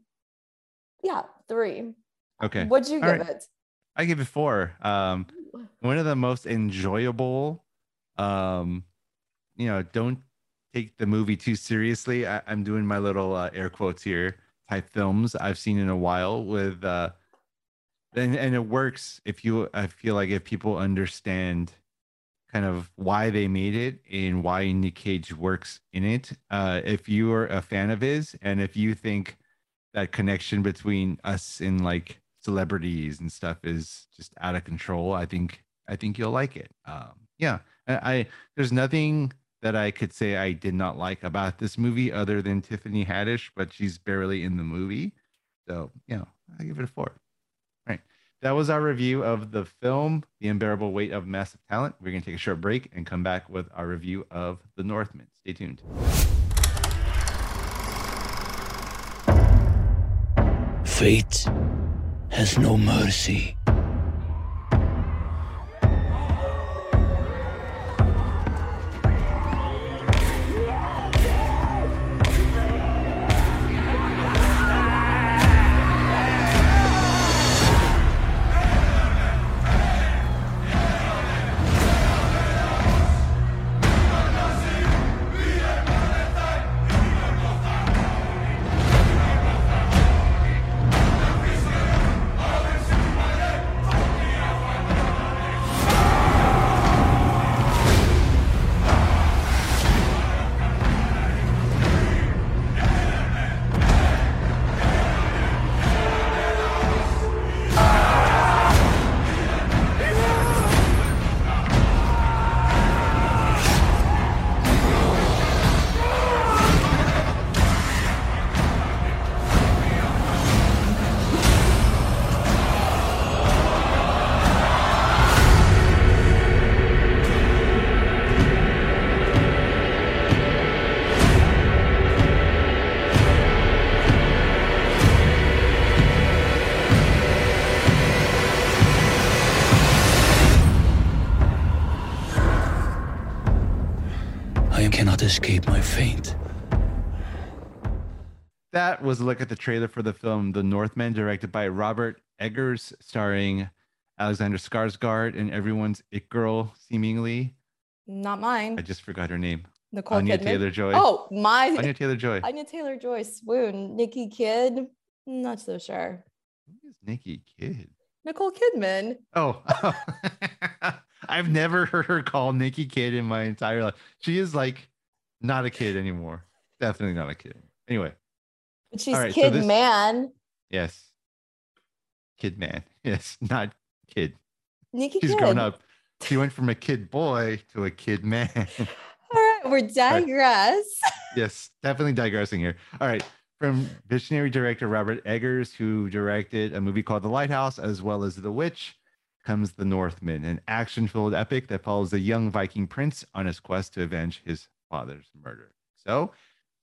yeah, three. Okay. What'd you All give right. it? I give it four. Um, one of the most enjoyable. Um, you know, don't take the movie too seriously. I, I'm doing my little uh, air quotes here. Type films I've seen in a while with, uh, and and it works if you. I feel like if people understand kind of why they made it and why Nick Cage works in it. Uh, if you are a fan of his, and if you think that connection between us and like celebrities and stuff is just out of control, I think I think you'll like it. Um, yeah, I, I there's nothing that I could say I did not like about this movie other than Tiffany Haddish, but she's barely in the movie. So you know I give it a four. That was our review of the film, The Unbearable Weight of Massive Talent. We're going to take a short break and come back with our review of The Northman. Stay tuned. Fate has no mercy. Look at the trailer for the film The Northman, directed by Robert Eggers, starring Alexander Skarsgård and everyone's it girl, seemingly. Not mine. I just forgot her name. Nicole Anya Kidman. Taylor Joy. Oh, my Anya Taylor Joy. Anya Taylor Joy. Swoon. Nikki Kidd. Not so sure. Who is Nikki Kid. Nicole Kidman. Oh, (laughs) I've never heard her call Nikki Kid in my entire life. She is like not a kid anymore. Definitely not a kid. Anyway, But she's right, so Kid this- Man. yes. Kid man. (laughs) Yes, not kid. Nikki She's Kid. grown up. She went from a kid boy to a kid man. (laughs) All right, we're digress. (laughs) yes, definitely digressing here. All right. From visionary director Robert Eggers, who directed a movie called The Lighthouse, as well as The Witch, comes The Northman, an action filled epic that follows a young Viking prince on his quest to avenge his father's murder. So,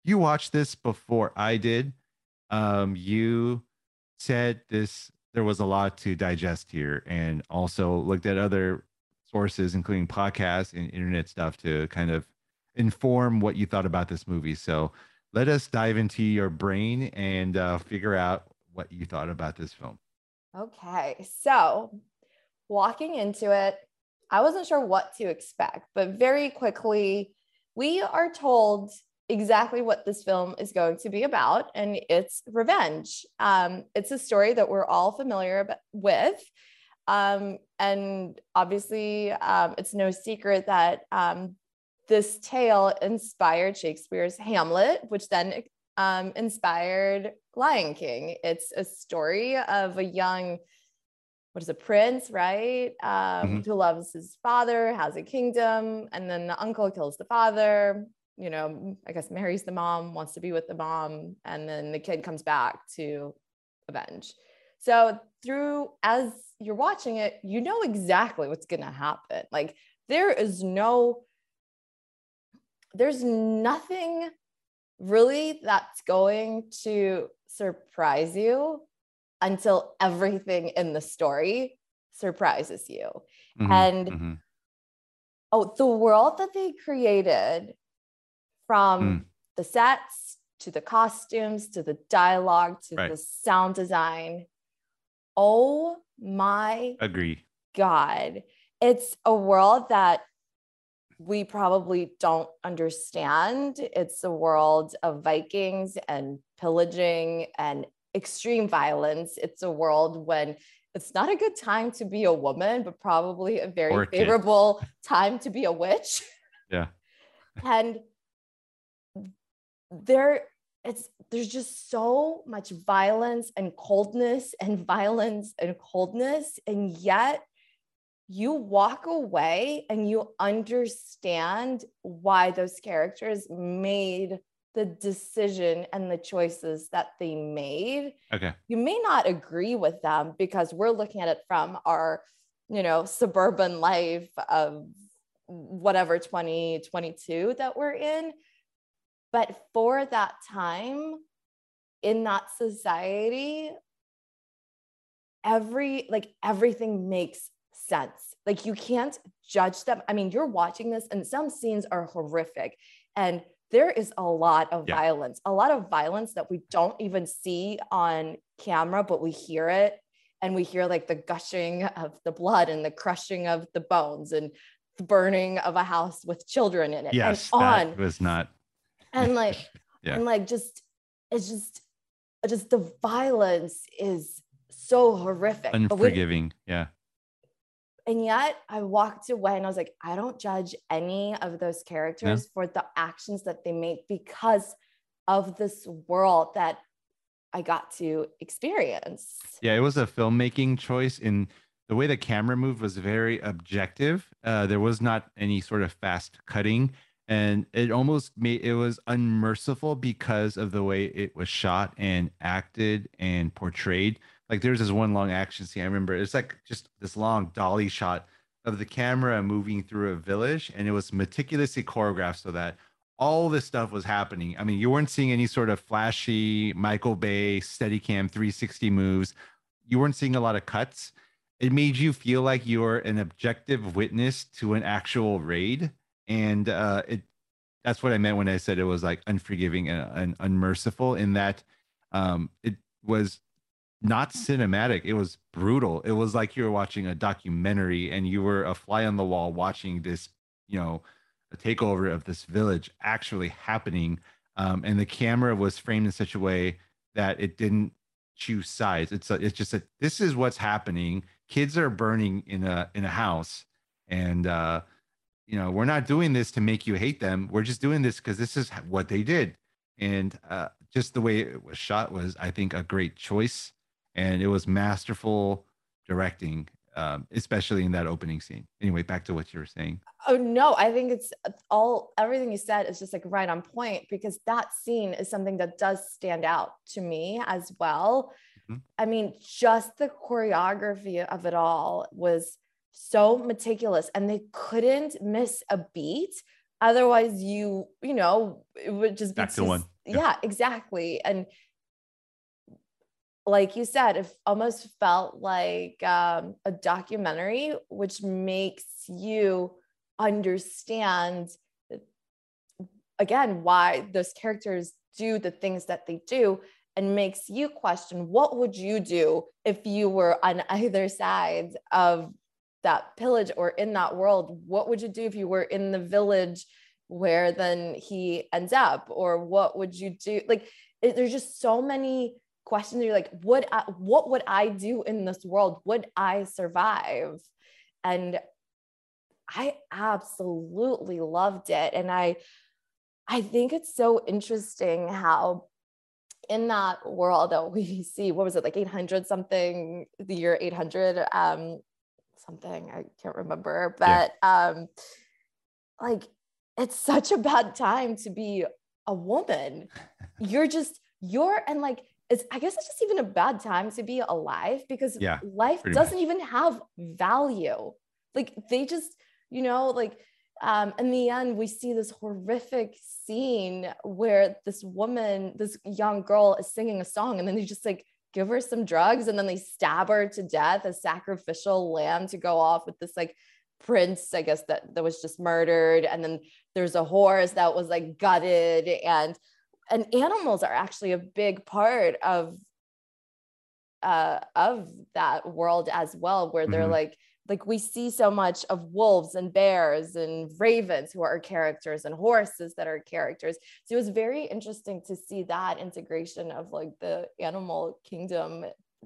you watched this before I did. Um, you said this there was a lot to digest here, and also looked at other sources, including podcasts and internet stuff, to kind of inform what you thought about this movie. So let us dive into your brain and uh, figure out what you thought about this film. Okay, so walking into it, I wasn't sure what to expect, but very quickly, we are told exactly what this film is going to be about, and it's revenge. Um, it's a story that we're all familiar with. Um, and obviously, um, it's no secret that um, this tale inspired Shakespeare's Hamlet, which then um, inspired Lion King. It's a story of a young, what is a prince, right? Um, Mhm. Who loves his father, has a kingdom, and then the uncle kills the father. You know, I guess marries the mom, wants to be with the mom, and then the kid comes back to avenge. So through as you're watching it, you know exactly what's going to happen. Like there is no there's nothing really that's going to surprise you until everything in the story surprises you. Mm-hmm, and mm-hmm. oh, the world that they created from mm. the sets to the costumes to the dialogue to right. the sound design. Oh my agree. God. It's a world that we probably don't understand. It's a world of Vikings and pillaging and extreme violence. It's a world when it's not a good time to be a woman, but probably a very a favorable time to be a witch. Yeah. (laughs) and there it's there's just so much violence and coldness and (laughs) violence and coldness and yet you walk away and you understand why those characters made the decision and the choices that they made. Okay. You may not agree with them because we're looking at it from our, you know, suburban life of whatever 2022 that we're in. But for that time in that society, every like everything makes sense. Like you can't judge them. I mean, you're watching this and some scenes are horrific and there is a lot of yeah. violence, a lot of violence that we don't even see on camera, but we hear it and we hear like the gushing of the blood and the crushing of the bones and the burning of a house with children in it. Yes, and on. was not. And like, (laughs) yeah. and like, just it's just, just the violence is so horrific, unforgiving. yeah. And yet I walked away and I was like, I don't judge any of those characters yeah. for the actions that they made because of this world that I got to experience. Yeah, it was a filmmaking choice in the way the camera moved was very objective. Uh, there was not any sort of fast cutting, and it almost made it was unmerciful because of the way it was shot and acted and portrayed. Like there's this one long action scene. I remember it's like just this long dolly shot of the camera moving through a village, and it was meticulously choreographed so that all this stuff was happening. I mean, you weren't seeing any sort of flashy Michael Bay Steadicam 360 moves. You weren't seeing a lot of cuts. It made you feel like you were an objective witness to an actual raid, and uh, it that's what I meant when I said it was like unforgiving and, and unmerciful. In that, um, it was not cinematic. It was brutal. It was like you were watching a documentary and you were a fly on the wall watching this, you know, a takeover of this village actually happening. Um, and the camera was framed in such a way that it didn't choose sides. It's a, it's just that this is what's happening. Kids are burning in a in a house, and uh, you know we're not doing this to make you hate them. We're just doing this because this is what they did. And uh, just the way it was shot was, I think, a great choice and it was masterful directing um, especially in that opening scene anyway back to what you were saying oh no i think it's all everything you said is just like right on point because that scene is something that does stand out to me as well mm-hmm. i mean just the choreography of it all was so meticulous and they couldn't miss a beat. Otherwise you you know it would just be back to one. yeah. yeah exactly. And like you said, it almost felt like um, a documentary, which makes you understand again why those characters do the things that they do and makes you question what would you do if you were on (laughs) either side of that pillage or in that world what would you do if you were in the village where then he ends up? Or what would you do? Like it, there's just so many questions. You're like would I, what would i do in this world? Would i survive? And i absolutely loved it. And i i think it's so interesting how in that world that we (laughs) see what was it like 800 something the year 800 um something i can't remember but yeah. um like it's such a bad time to be a woman. (laughs) You're just, you're, and like, it's, I guess it's just even a bad time to be alive because yeah, life doesn't much. even have value. Like they just, you know, like um, in the end, we see this horrific scene where this woman, this young girl is singing a song, and then they just like give her some drugs and then they stab her to death, a sacrificial lamb to go off with this like prince, I guess that, that was just murdered. And then there's a horse that was like gutted and and animals are actually a big part of uh of that world as well, where they're mm-hmm. like like we see so much of wolves and bears and ravens who are characters and horses that are characters. So it was very interesting to see that integration of like the animal kingdom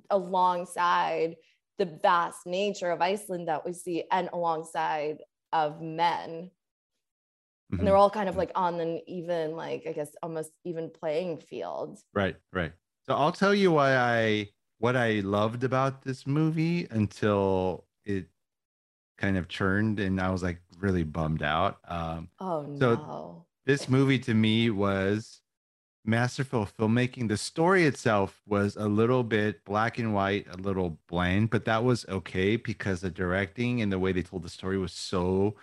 alongside the vast nature of iceland that we see and alongside of men. Mm-hmm. and they're all kind of like on an even like i guess almost even playing field. Right right. So i'll tell you why i what i loved about this movie until it kind of churned and I was like really bummed out. Um, oh no. So this movie to me was masterful filmmaking. The story itself was a little bit black and white, a little bland, but that was okay because the directing and the way they told the story was so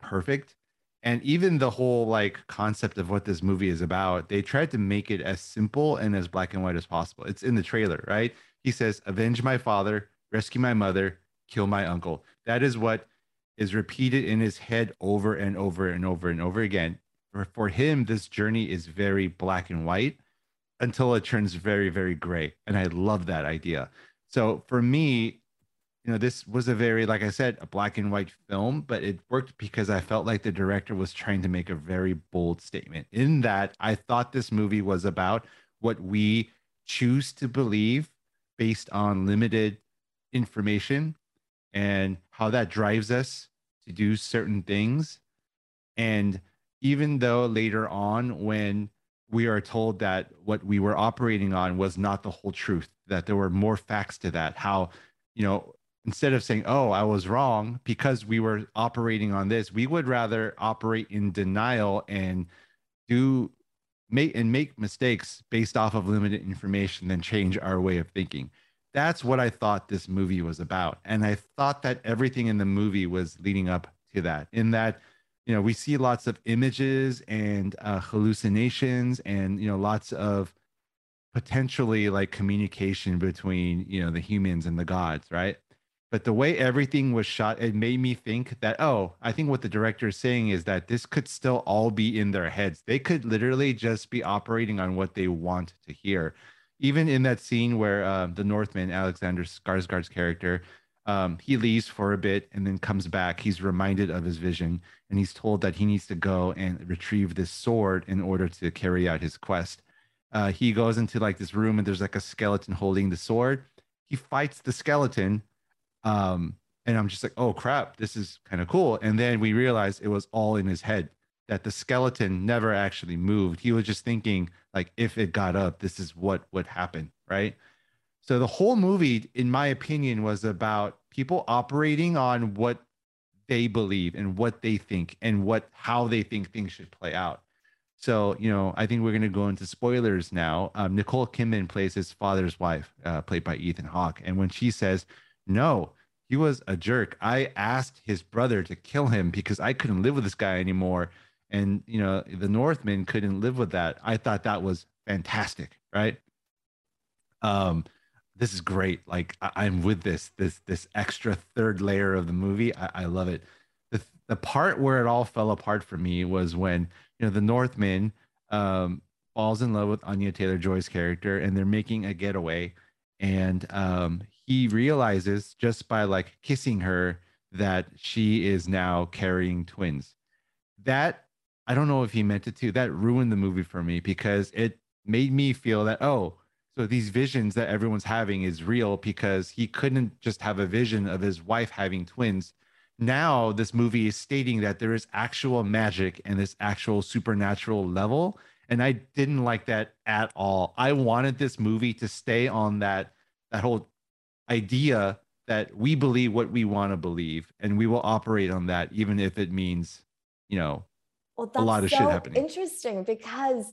perfect. And even the whole like concept of what this movie is about, they tried to make it as simple and as black and white as possible. It's in the trailer, right? He says, "Avenge my father, rescue my mother, kill my uncle. That is what is repeated in his head over and over and over and over again. For, for him, this journey is very black and white until it turns very, very gray. And I love that idea. So for me, you know, this was a very, like I said, a black and white film, but it worked because I felt like the director was trying to make a very bold statement. In that, I thought this movie was about what we choose to believe based on limited information and how that drives us to do certain things. And even though later on, when we are told that what we were operating on was not the whole truth, that there were more facts to that, how, you know, instead of saying, oh, I was wrong because we were operating on this, we would rather operate in denial and do make and make mistakes based off of limited information than change our way of thinking that's what I thought this movie was about. And I thought that everything in the movie was leading up to that, in that, you know, we see lots of images and uh, hallucinations and, you know, lots of potentially like communication between, you know, the humans and the gods, right? But the way everything was shot, it made me think that, oh, I think what the director is saying is that this could still all be in their heads. They could literally just be operating on what they want to hear even in that scene where uh, the Northman, Alexander Skarsgård's character, um, he leaves for a bit and then comes back. He's reminded of his vision and he's told that he needs to go and retrieve this sword in order to carry out his quest. Uh, he goes into like this room and there's like a skeleton holding the sword. He fights the skeleton. Um, and I'm just like, oh crap, this is kind of cool. And then we realize it was all in his head that the skeleton never actually moved. He was just thinking, like, if it got up, this is what would happen, right? So the whole movie, in my opinion, was about people operating on what they believe and what they think and what how they think things should play out. So, you know, I think we're going to go into spoilers now. Um, Nicole Kidman plays his father's wife, uh, played by Ethan Hawke. And when she says, no, he was a jerk, I asked his brother to kill him because I couldn't live with this guy anymore and you know the northman couldn't live with that. I thought that was fantastic right? Um this is great. Like I, am with this this this extra third layer of the movie. I, I love it. The, the part where it all fell apart for me was when you know the northman um falls in love with anya taylor joy's character and they're making a getaway. And um he realizes just by like kissing her that she is now carrying twins. That I don't know if he meant it to. That ruined the movie for me because it made me feel that oh, so these visions that everyone's having is real because he couldn't just have a vision of his wife having twins. Now this movie is stating that there is actual magic and this actual supernatural level and I didn't like that at all. I wanted this movie to stay on that that whole idea that we believe what we want to believe and we will operate on that even if it means, you know, well, that's a lot of so shit happening. Interesting because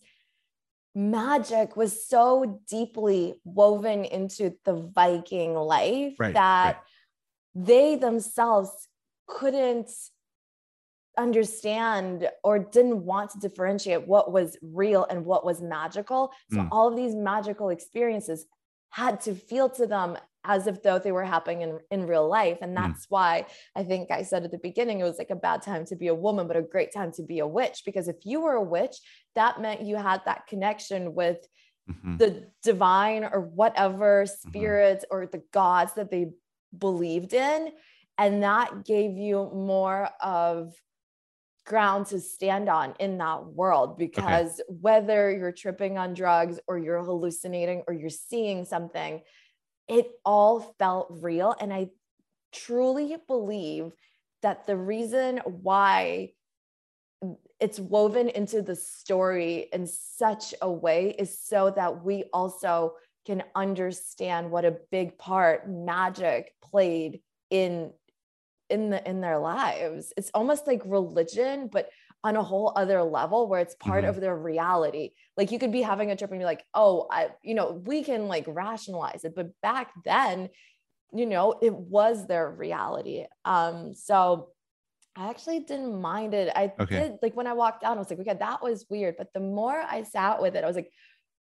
magic was so deeply woven into the Viking life Right, that right. they themselves couldn't understand or didn't want to differentiate what was real and what was magical. So Mm. all of these magical experiences had to feel to them as if though they were happening in, in real life. And Mm. that's why I think I said at the beginning it was like a bad time to be a woman, but a great time to be a witch. Because if you were a witch, that meant you had that connection with Mhm. the divine or whatever spirits or the gods that they believed in. And that gave you more of ground to stand on in that world because whether you're tripping on drugs or you're hallucinating or you're seeing something, it all felt real. And I truly believe that the reason why it's woven into the story in such a way is so that we also can understand what a big part magic played in in the in their lives it's almost like religion but on a whole other level where it's part Mhm. of their reality like you could be having a trip and be like oh i you know we can like rationalize it but back then you know it was their reality um so i actually didn't mind it i Okay. did like when i walked down i was like okay that was weird but the more i sat with it i was like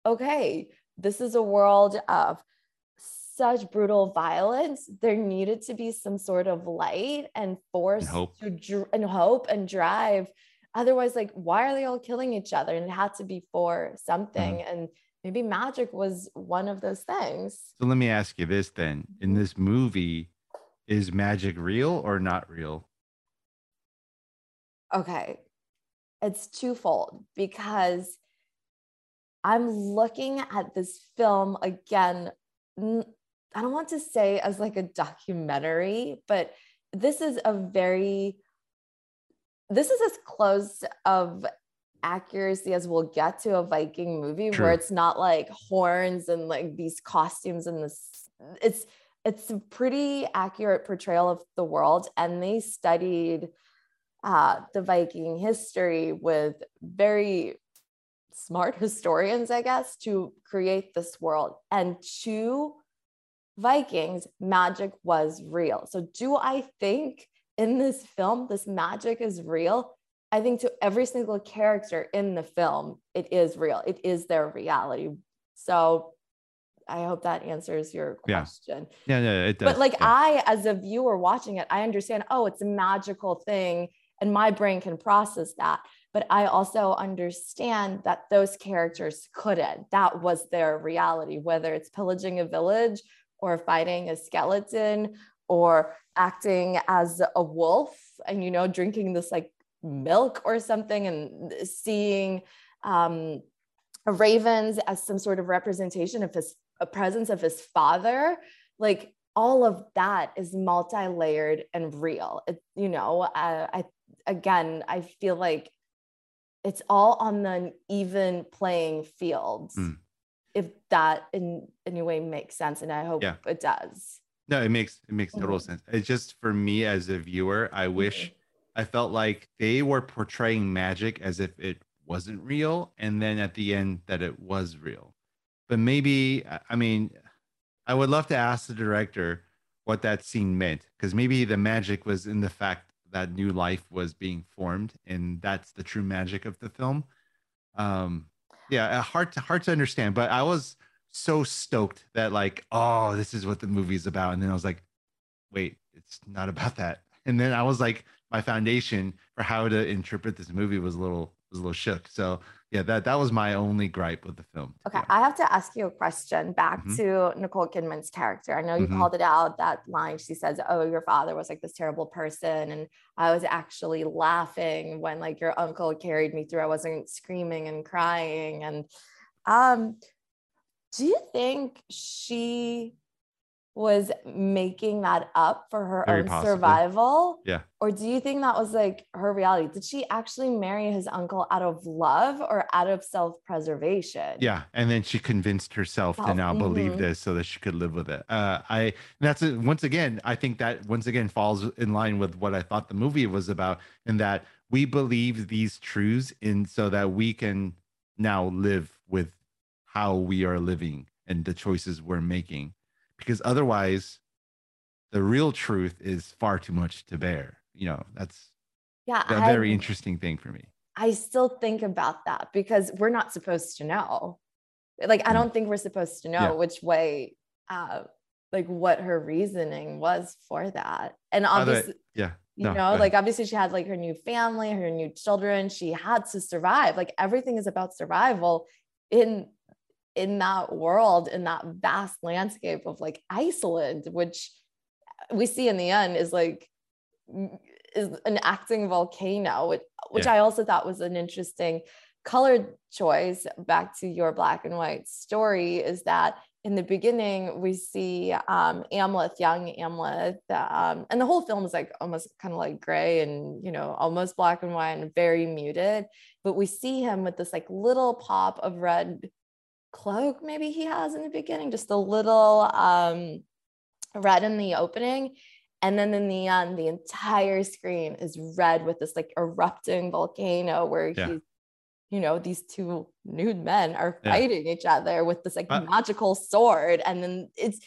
okay this is a world of such brutal violence there needed to be some sort of light and force hope. to dr- and hope and drive otherwise like why are they all killing each other and it had to be for something Mm-hmm. and maybe magic was one of those things So let me ask you this then: in Mm-hmm. this movie, is magic real or not real? okay it's twofold because i'm looking at this film again i don't want to say as like a documentary but this is a very this is as close of accuracy as we'll get to a viking movie True. where it's not like horns and like these costumes and this it's it's a pretty accurate portrayal of the world and they studied uh, the Viking history with very smart historians, I guess, to create this world. And to Vikings, magic was real. So, do I think in this film this magic is real? I think to every single character in the film, it is real. It is their reality. So, I hope that answers your Yeah. question Yeah, yeah, it does. but like yeah. I, as a viewer watching it, I understand, oh, it's a magical thing, and my brain can process that. But I also understand that those characters couldn't. That was their reality, whether it's pillaging a village or fighting a skeleton or acting as a wolf and, you know, drinking this like milk or something and seeing um, ravens as some sort of representation of his a presence of his father like all of that is multi-layered and real it, you know uh, i again i feel like it's all on the even playing field Mm. if that in any way makes sense and i hope Yeah. it does No, it makes it makes total Mhm. sense. It's just for me as a viewer, I wish I felt like they were portraying magic as if it wasn't real, and then at the end that it was real. But maybe I- I mean, I would love to ask the director what that scene meant, because maybe the magic was in the fact that new life was being formed, and that's the true magic of the film. Um, yeah, uh, hard to hard to understand, but I was so stoked that like, oh, this is what the movie's about, and then I was like, wait, it's not about that. (laughs) And then I was like, my foundation for how to interpret this movie was a little was a little shook. So yeah, that that was my only gripe with the film. Okay, I have to ask you a question back Mhm. to Nicole Kidman's character. I know you Mhm. called it out that line. She says, "Oh, your father was like this terrible person," and I was actually laughing when like your uncle carried me through. I wasn't screaming and crying. And um, do you think she was making that up for her Very own possibly. survival? Yeah. Or do you think that was like her reality? Did she actually marry his uncle out of love or out of self preservation? Yeah, and then she convinced herself to now believe mhm. this so that she could live with it. Uh, I that's it. Once again, I think that once again falls in line with what I thought the movie was about, in that we believe these truths in so that we can now live with how we are living and the choices we're making, because otherwise, the real truth is far too much to bear. You know, that's Yeah. a very interesting thing for me. I still think about that because we're not supposed to know. Like, I don't think we're supposed to know Mm. Yeah. which way, uh, like what her reasoning was for that. And the way- obviously, yeah, you no, go know, like obviously she had like her new family, her new children. She had to survive. Like everything is about survival in in that world, in that vast landscape of like Iceland, which we see in the end is like is an acting volcano, which, which Yeah. I also thought was an interesting color choice. Back to your black and white story, is that in the beginning we see um, Amleth, young Amleth, um, and the whole film is like almost kind of like gray and you know almost black and white and very muted. But we see him with this like little pop of red cloak, maybe he has in the beginning, just a little um, red in the opening. And then in the end, the entire screen is red with this like erupting volcano where Yeah. he's, you know, these two nude men are Yeah. fighting each other with this like Uh, magical sword. And then it's,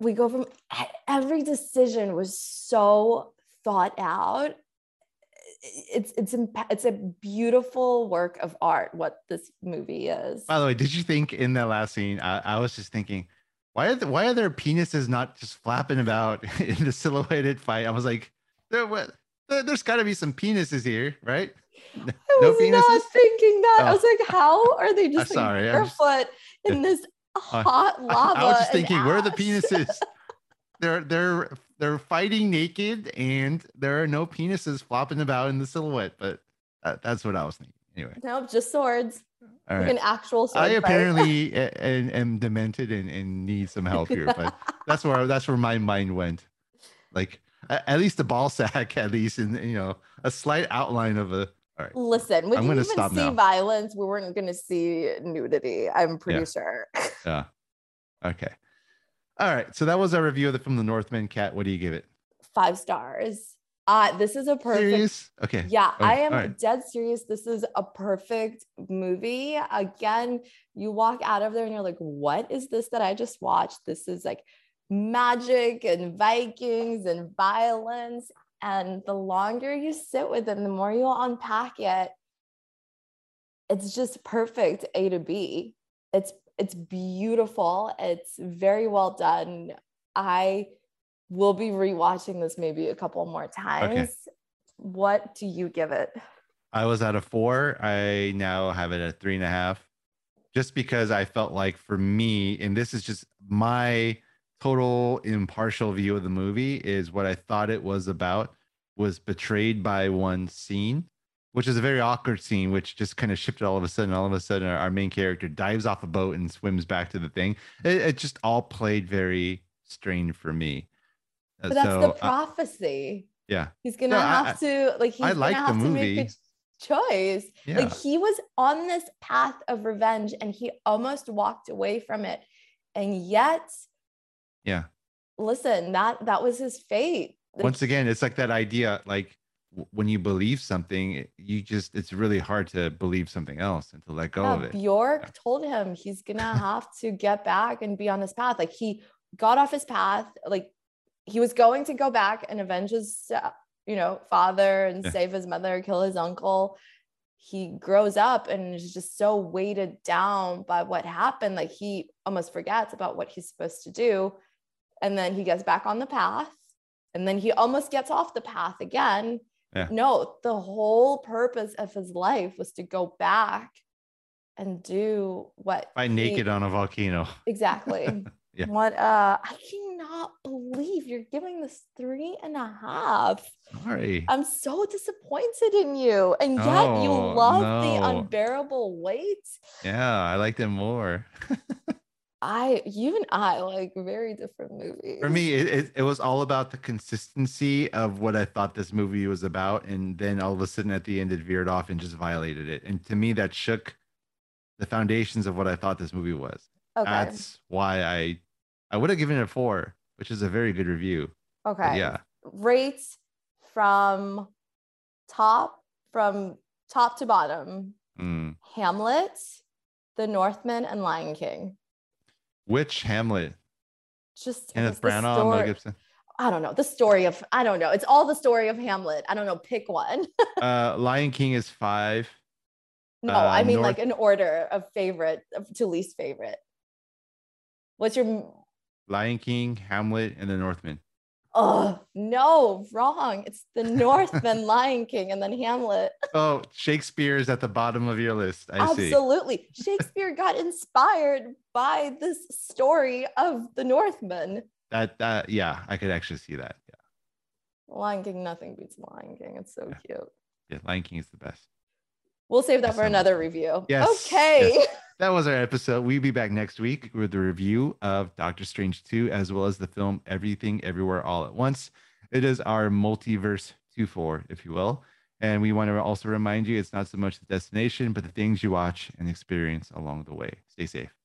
we go from every decision was so thought out. It's it's it's a beautiful work of art. What this movie is. By the way, did you think in that last scene? I, I was just thinking, why are the, why are their penises not just flapping about (laughs) in the silhouetted fight? I was like, there, what, there, has got to be some penises here, right? I was not thinking that. I Oh. was like, how are they just like sorry, I'm just- barefoot in this Uh, hot I- lava? I, was just thinking, where are the (laughs) penises? they're they're they're fighting naked, and there are no penises flopping about in the silhouette. But that, that's what I was thinking. Anyway, Nope, just swords. all like an actual sword. I apparently (laughs) am, am demented and, and need some help here, but (laughs) that's where that's where my mind went. Like at least the ball sack, (laughs) at least, in you know a slight outline of a. All right, Listen, we I'm didn't even see now. violence. We weren't going to see nudity. I'm pretty Yeah. sure. yeah, okay, all right. So that was our review of the film The Northman. Kat, what do you give it? Five stars. Uh, this is a perfect. Serious? Okay. Yeah, Oh, I am right. dead serious. This is a perfect movie. Again, you walk out of there and you're like, what is this that I just watched? This is like magic and Vikings and violence. And the longer you sit with it, the more you'll unpack it. It's just perfect A to B. It's it's beautiful. It's very well done. I will be rewatching this maybe a couple more times. What do you give it? I was at a four. I now have it at three and a half, just because I felt like for me, and this is just my total impartial view of the movie, is what I thought it was about was betrayed by one scene, which is a very awkward scene, which just kind of shifted all of a sudden. All of a sudden, our, our main character dives off a boat and swims back to the thing. It, it just all played very strained for me. Uh, But that's so, the uh, prophecy. yeah. He's gonna No, I- have to like he's I gonna like the have to movie. make a choice. Yeah. Like he was on this path of revenge and he almost walked away from it. And yet, Yeah. listen, that that was his fate. Once again it's like that idea like when you believe something you just it's really hard to believe something else and to let go yeah, of it Bjork told him he's gonna have to get back and be on his path. Like he got off his path, like he was going to go back and avenge his, uh, you know, father and Yeah. save his mother, kill his uncle. He grows up and is just so weighted down by what happened. Like he almost forgets about what he's supposed to do. And then he gets back on the path. And then he almost gets off the path again. Yeah. No, the whole purpose of his life was to go back and do what by naked on a volcano. Exactly. (laughs) Yeah. what uh i cannot believe you're giving this three and a half. Sorry. I'm so disappointed in you and yet you No, love the unbearable weight. Yeah i liked it more (laughs) I, you and I like very different movies. For me, it, it, it, was all about the consistency of what I thought this movie was about. And then all of a sudden at the end, it veered off and just violated it. And to me, that shook the foundations of what I thought this movie was. Okay. That's why I, I would have given it a four, which is a very good review. Okay. But yeah. Rates from top, from top to bottom. Mm. Hamlet, The Northman, and Lion King. Which Hamlet? Just Kenneth Branagh, Mel Gibson. I don't know the story of. I don't know. It's all the story of Hamlet. I don't know. Pick one. (laughs) uh, Lion King is five. No, uh, I mean North- like an order of favorite to least favorite. What's your Lion King, Hamlet, and The Northman? Oh no, wrong. It's the Northman, (laughs) Lion King, and then Hamlet. Oh, Shakespeare is at the bottom of your list. I Absolutely. Shakespeare got inspired by this story of the Northman. That that yeah, I could actually see that. Yeah. Lion King, nothing beats Lion King. It's so yeah. cute. Yeah, Lion King is the best. We'll save that for another review. Yes. Okay. Yes. (laughs) That was our episode. We'll be back next week with a review of Doctor Strange 2, as well as the film Everything Everywhere All at Once. It is our multiverse 2 4, if you will. And we want to also remind you it's not so much the destination, but the things you watch and experience along the way. Stay safe.